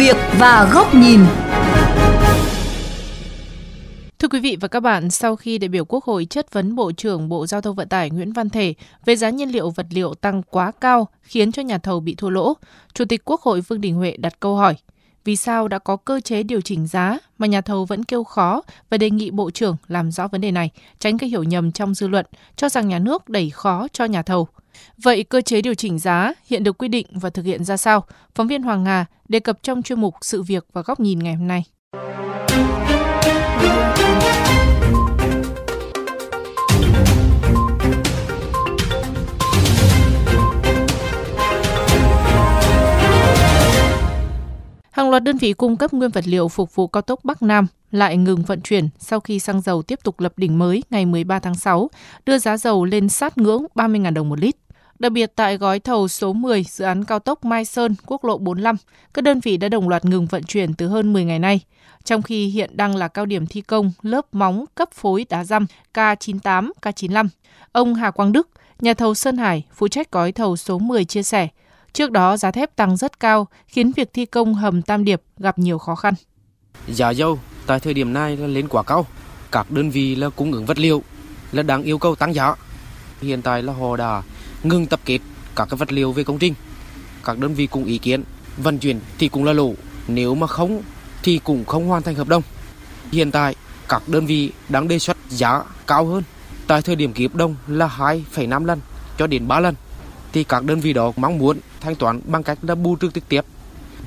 việc và góc nhìn. Thưa quý vị và các bạn, sau khi đại biểu Quốc hội chất vấn Bộ trưởng Bộ Giao thông Vận tải Nguyễn Văn Thể về giá nhiên liệu vật liệu tăng quá cao khiến cho nhà thầu bị thua lỗ, Chủ tịch Quốc hội Vương Đình Huệ đặt câu hỏi vì sao đã có cơ chế điều chỉnh giá mà nhà thầu vẫn kêu khó và đề nghị Bộ trưởng làm rõ vấn đề này, tránh gây hiểu nhầm trong dư luận, cho rằng nhà nước đẩy khó cho nhà thầu. Vậy cơ chế điều chỉnh giá hiện được quy định và thực hiện ra sao? Phóng viên Hoàng Nga đề cập trong chuyên mục Sự việc và góc nhìn ngày hôm nay. Hàng loạt đơn vị cung cấp nguyên vật liệu phục vụ cao tốc Bắc Nam lại ngừng vận chuyển sau khi xăng dầu tiếp tục lập đỉnh mới ngày 13 tháng 6, đưa giá dầu lên sát ngưỡng 30.000 đồng một lít. Đặc biệt tại gói thầu số 10 dự án cao tốc Mai Sơn, quốc lộ 45, các đơn vị đã đồng loạt ngừng vận chuyển từ hơn 10 ngày nay, trong khi hiện đang là cao điểm thi công lớp móng cấp phối đá răm K98, K95. Ông Hà Quang Đức, nhà thầu Sơn Hải, phụ trách gói thầu số 10 chia sẻ, Trước đó giá thép tăng rất cao, khiến việc thi công hầm Tam Điệp gặp nhiều khó khăn. Giá dầu tại thời điểm này là lên quá cao. Các đơn vị là cung ứng vật liệu là đang yêu cầu tăng giá. Hiện tại là họ đã ngừng tập kết các cái vật liệu về công trình. Các đơn vị cùng ý kiến vận chuyển thì cũng là lỗ, nếu mà không thì cũng không hoàn thành hợp đồng. Hiện tại các đơn vị đang đề xuất giá cao hơn. Tại thời điểm ký hợp đồng là 2,5 lần cho đến 3 lần thì các đơn vị đó mong muốn thanh toán bằng cách là bù trừ trực tiếp.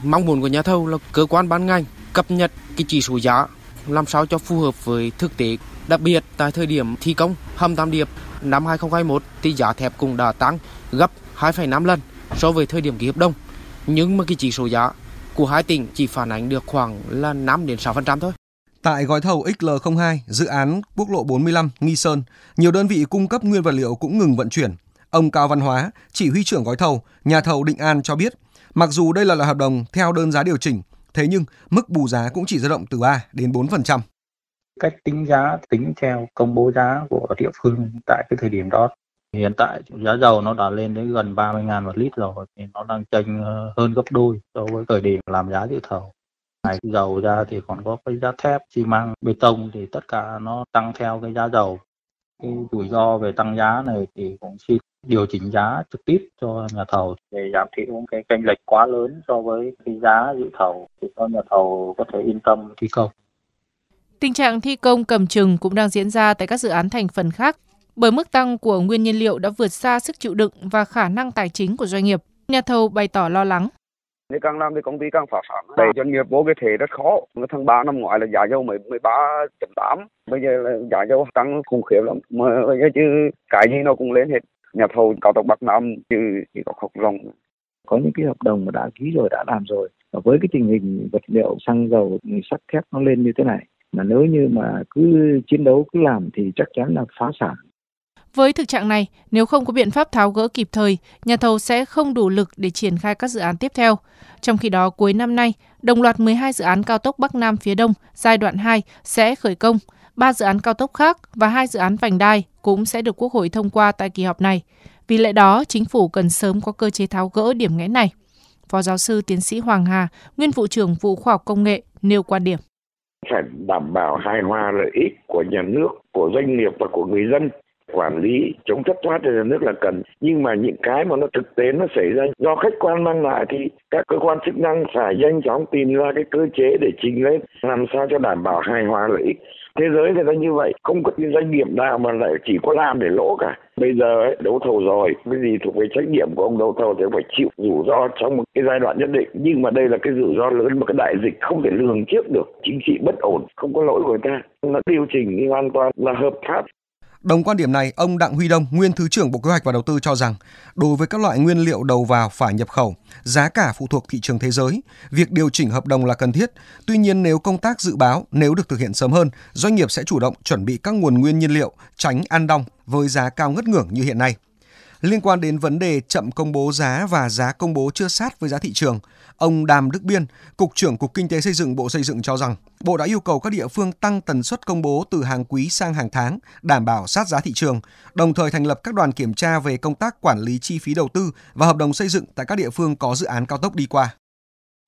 Mong muốn của nhà thầu là cơ quan ban ngành cập nhật cái chỉ số giá làm sao cho phù hợp với thực tế. Đặc biệt tại thời điểm thi công hầm Tam Điệp năm 2021 thì giá thép cũng đã tăng gấp 2,5 lần so với thời điểm ký hợp đồng. Nhưng mà cái chỉ số giá của hai tỉnh chỉ phản ánh được khoảng là 5 đến 6% thôi. Tại gói thầu XL02, dự án quốc lộ 45 Nghi Sơn, nhiều đơn vị cung cấp nguyên vật liệu cũng ngừng vận chuyển Ông Cao Văn Hóa, chỉ huy trưởng gói thầu, nhà thầu Định An cho biết, mặc dù đây là loại hợp đồng theo đơn giá điều chỉnh, thế nhưng mức bù giá cũng chỉ dao động từ 3 đến 4%. Cách tính giá tính theo công bố giá của địa phương tại cái thời điểm đó. Hiện tại giá dầu nó đã lên đến gần 30.000 một lít rồi thì nó đang chênh ờ, hơn gấp đôi so với thời điểm làm giá dự thầu. Ngoài dầu ra thì còn có cái giá thép, xi măng, bê tông thì tất cả nó tăng theo cái giá dầu. Cái rủi ro về tăng giá này thì cũng xin điều chỉnh giá trực tiếp cho nhà thầu để giảm thiểu cái tranh lệch quá lớn so với cái giá dự thầu để cho nhà thầu có thể yên tâm thi công. Tình trạng thi công cầm chừng cũng đang diễn ra tại các dự án thành phần khác bởi mức tăng của nguyên nhiên liệu đã vượt xa sức chịu đựng và khả năng tài chính của doanh nghiệp. Nhà thầu bày tỏ lo lắng. Thì càng làm thì công ty càng phá sản. Để doanh nghiệp vô cái thể rất khó. Tháng 3 năm ngoái là giá dầu mới 13.8. Bây giờ là giá dầu tăng khủng khiếp lắm. Mà bây giờ chứ cái gì nó cũng lên hết nhà thầu cao tốc Bắc Nam chứ chỉ có khóc ròng. Có những cái hợp đồng mà đã ký rồi đã làm rồi và với cái tình hình vật liệu xăng dầu sắt thép nó lên như thế này mà nếu như mà cứ chiến đấu cứ làm thì chắc chắn là phá sản. Với thực trạng này, nếu không có biện pháp tháo gỡ kịp thời, nhà thầu sẽ không đủ lực để triển khai các dự án tiếp theo. Trong khi đó, cuối năm nay, đồng loạt 12 dự án cao tốc Bắc Nam phía Đông giai đoạn 2 sẽ khởi công, 3 dự án cao tốc khác và 2 dự án vành đai cũng sẽ được Quốc hội thông qua tại kỳ họp này. Vì lẽ đó, chính phủ cần sớm có cơ chế tháo gỡ điểm nghẽn này. Phó giáo sư tiến sĩ Hoàng Hà, nguyên vụ trưởng vụ khoa học công nghệ nêu quan điểm. Phải đảm bảo hài hòa lợi ích của nhà nước, của doanh nghiệp và của người dân. Quản lý chống thất thoát cho nhà nước là cần nhưng mà những cái mà nó thực tế nó xảy ra do khách quan mang lại thì các cơ quan chức năng phải nhanh chóng tìm ra cái cơ chế để trình lên làm sao cho đảm bảo hài hòa lợi ích thế giới người ta như vậy không có cái doanh nghiệp nào mà lại chỉ có làm để lỗ cả. Bây giờ ấy, đấu thầu rồi cái gì thuộc về trách nhiệm của ông đấu thầu thì phải chịu rủi ro trong một cái giai đoạn nhất định. Nhưng mà đây là cái rủi ro lớn mà cái đại dịch không thể lường trước được. Chính trị bất ổn không có lỗi của người ta. Nó điều chỉnh hoàn toàn là hợp pháp. Đồng quan điểm này, ông Đặng Huy Đông, nguyên Thứ trưởng Bộ Kế hoạch và Đầu tư cho rằng, đối với các loại nguyên liệu đầu vào phải nhập khẩu, giá cả phụ thuộc thị trường thế giới, việc điều chỉnh hợp đồng là cần thiết. Tuy nhiên nếu công tác dự báo nếu được thực hiện sớm hơn, doanh nghiệp sẽ chủ động chuẩn bị các nguồn nguyên nhiên liệu, tránh ăn đong với giá cao ngất ngưỡng như hiện nay. Liên quan đến vấn đề chậm công bố giá và giá công bố chưa sát với giá thị trường, ông Đàm Đức Biên, Cục trưởng Cục Kinh tế Xây dựng Bộ Xây dựng cho rằng, Bộ đã yêu cầu các địa phương tăng tần suất công bố từ hàng quý sang hàng tháng, đảm bảo sát giá thị trường, đồng thời thành lập các đoàn kiểm tra về công tác quản lý chi phí đầu tư và hợp đồng xây dựng tại các địa phương có dự án cao tốc đi qua.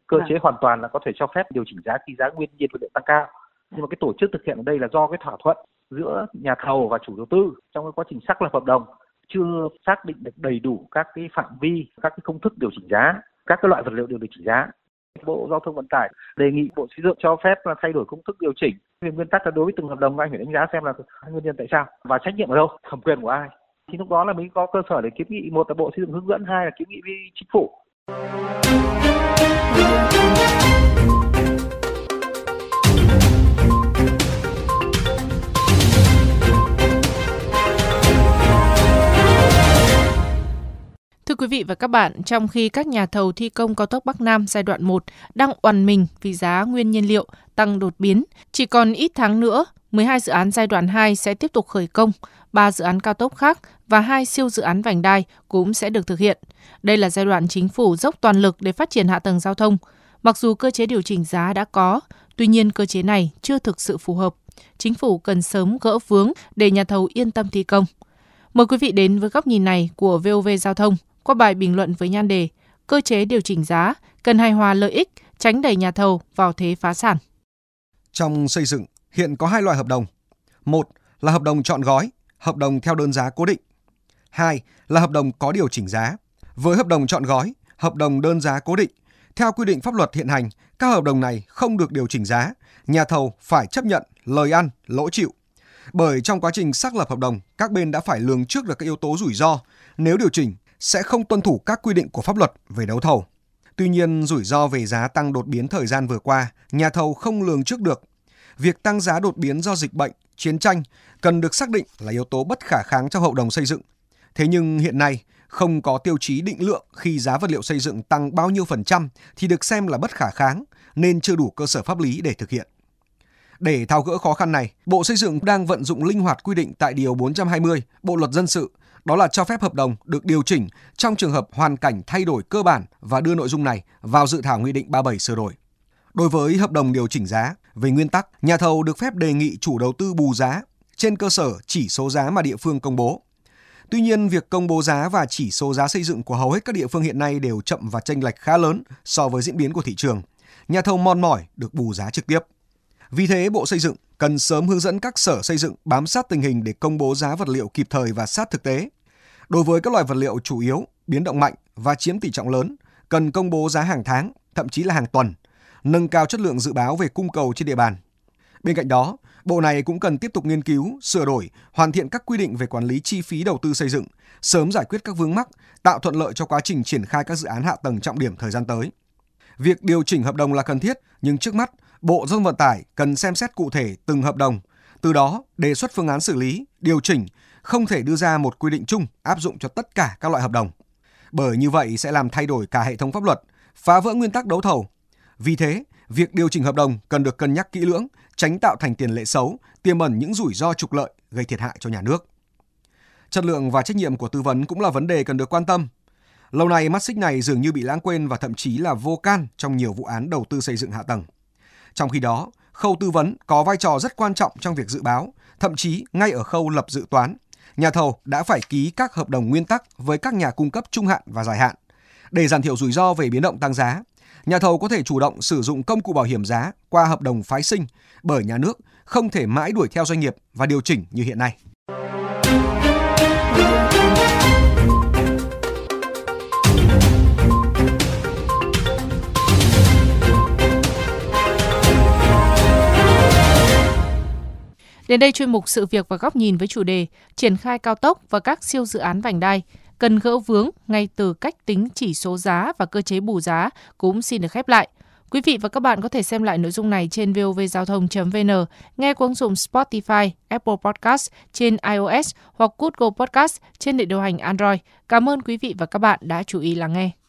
cơ chế hoàn toàn là có thể cho phép điều chỉnh giá khi giá nguyên nhiên vật liệu tăng cao. Nhưng mà cái tổ chức thực hiện ở đây là do cái thỏa thuận giữa nhà thầu và chủ đầu tư trong cái quá trình xác lập hợp đồng chưa xác định được đầy đủ các cái phạm vi các cái công thức điều chỉnh giá các cái loại vật liệu đều điều chỉnh giá Bộ Giao thông Vận tải đề nghị Bộ Xây dựng cho phép là thay đổi công thức điều chỉnh. Về nguyên tắc là đối với từng hợp đồng anh phải đánh giá xem là nguyên nhân tại sao và trách nhiệm ở đâu, thẩm quyền của ai. Thì lúc đó là mới có cơ sở để kiến nghị một là Bộ Xây dựng hướng dẫn, hai là kiến nghị với chính phủ. Thưa quý vị và các bạn, trong khi các nhà thầu thi công cao tốc Bắc Nam giai đoạn 1 đang oằn mình vì giá nguyên nhiên liệu tăng đột biến, chỉ còn ít tháng nữa, 12 dự án giai đoạn 2 sẽ tiếp tục khởi công, 3 dự án cao tốc khác và hai siêu dự án vành đai cũng sẽ được thực hiện. Đây là giai đoạn chính phủ dốc toàn lực để phát triển hạ tầng giao thông. Mặc dù cơ chế điều chỉnh giá đã có, tuy nhiên cơ chế này chưa thực sự phù hợp. Chính phủ cần sớm gỡ vướng để nhà thầu yên tâm thi công. Mời quý vị đến với góc nhìn này của VOV Giao thông qua bài bình luận với nhan đề Cơ chế điều chỉnh giá cần hài hòa lợi ích, tránh đẩy nhà thầu vào thế phá sản. Trong xây dựng, hiện có hai loại hợp đồng. Một là hợp đồng chọn gói, hợp đồng theo đơn giá cố định. Hai là hợp đồng có điều chỉnh giá. Với hợp đồng chọn gói, hợp đồng đơn giá cố định, theo quy định pháp luật hiện hành, các hợp đồng này không được điều chỉnh giá, nhà thầu phải chấp nhận lời ăn, lỗ chịu. Bởi trong quá trình xác lập hợp đồng, các bên đã phải lường trước được các yếu tố rủi ro. Nếu điều chỉnh sẽ không tuân thủ các quy định của pháp luật về đấu thầu. Tuy nhiên, rủi ro về giá tăng đột biến thời gian vừa qua, nhà thầu không lường trước được. Việc tăng giá đột biến do dịch bệnh, chiến tranh cần được xác định là yếu tố bất khả kháng trong hậu đồng xây dựng. Thế nhưng hiện nay, không có tiêu chí định lượng khi giá vật liệu xây dựng tăng bao nhiêu phần trăm thì được xem là bất khả kháng, nên chưa đủ cơ sở pháp lý để thực hiện. Để tháo gỡ khó khăn này, Bộ Xây dựng đang vận dụng linh hoạt quy định tại Điều 420 Bộ Luật Dân sự đó là cho phép hợp đồng được điều chỉnh trong trường hợp hoàn cảnh thay đổi cơ bản và đưa nội dung này vào dự thảo Nghị định 37 sửa đổi. Đối với hợp đồng điều chỉnh giá, về nguyên tắc, nhà thầu được phép đề nghị chủ đầu tư bù giá trên cơ sở chỉ số giá mà địa phương công bố. Tuy nhiên, việc công bố giá và chỉ số giá xây dựng của hầu hết các địa phương hiện nay đều chậm và chênh lệch khá lớn so với diễn biến của thị trường. Nhà thầu mòn mỏi được bù giá trực tiếp. Vì thế, Bộ Xây dựng cần sớm hướng dẫn các sở xây dựng bám sát tình hình để công bố giá vật liệu kịp thời và sát thực tế. Đối với các loại vật liệu chủ yếu, biến động mạnh và chiếm tỷ trọng lớn, cần công bố giá hàng tháng, thậm chí là hàng tuần, nâng cao chất lượng dự báo về cung cầu trên địa bàn. Bên cạnh đó, Bộ này cũng cần tiếp tục nghiên cứu, sửa đổi, hoàn thiện các quy định về quản lý chi phí đầu tư xây dựng, sớm giải quyết các vướng mắc, tạo thuận lợi cho quá trình triển khai các dự án hạ tầng trọng điểm thời gian tới. Việc điều chỉnh hợp đồng là cần thiết, nhưng trước mắt, Bộ Giao thông Vận tải cần xem xét cụ thể từng hợp đồng, từ đó đề xuất phương án xử lý, điều chỉnh không thể đưa ra một quy định chung áp dụng cho tất cả các loại hợp đồng. Bởi như vậy sẽ làm thay đổi cả hệ thống pháp luật, phá vỡ nguyên tắc đấu thầu. Vì thế, việc điều chỉnh hợp đồng cần được cân nhắc kỹ lưỡng, tránh tạo thành tiền lệ xấu, tiềm ẩn những rủi ro trục lợi gây thiệt hại cho nhà nước. Chất lượng và trách nhiệm của tư vấn cũng là vấn đề cần được quan tâm. Lâu nay mắt xích này dường như bị lãng quên và thậm chí là vô can trong nhiều vụ án đầu tư xây dựng hạ tầng. Trong khi đó, khâu tư vấn có vai trò rất quan trọng trong việc dự báo, thậm chí ngay ở khâu lập dự toán, nhà thầu đã phải ký các hợp đồng nguyên tắc với các nhà cung cấp trung hạn và dài hạn. Để giảm thiểu rủi ro về biến động tăng giá, nhà thầu có thể chủ động sử dụng công cụ bảo hiểm giá qua hợp đồng phái sinh bởi nhà nước không thể mãi đuổi theo doanh nghiệp và điều chỉnh như hiện nay. Đến đây chuyên mục sự việc và góc nhìn với chủ đề triển khai cao tốc và các siêu dự án vành đai cần gỡ vướng ngay từ cách tính chỉ số giá và cơ chế bù giá cũng xin được khép lại. Quý vị và các bạn có thể xem lại nội dung này trên vovgiao thông.vn, nghe qua ứng dụng Spotify, Apple Podcast trên iOS hoặc Google Podcast trên hệ điều hành Android. Cảm ơn quý vị và các bạn đã chú ý lắng nghe.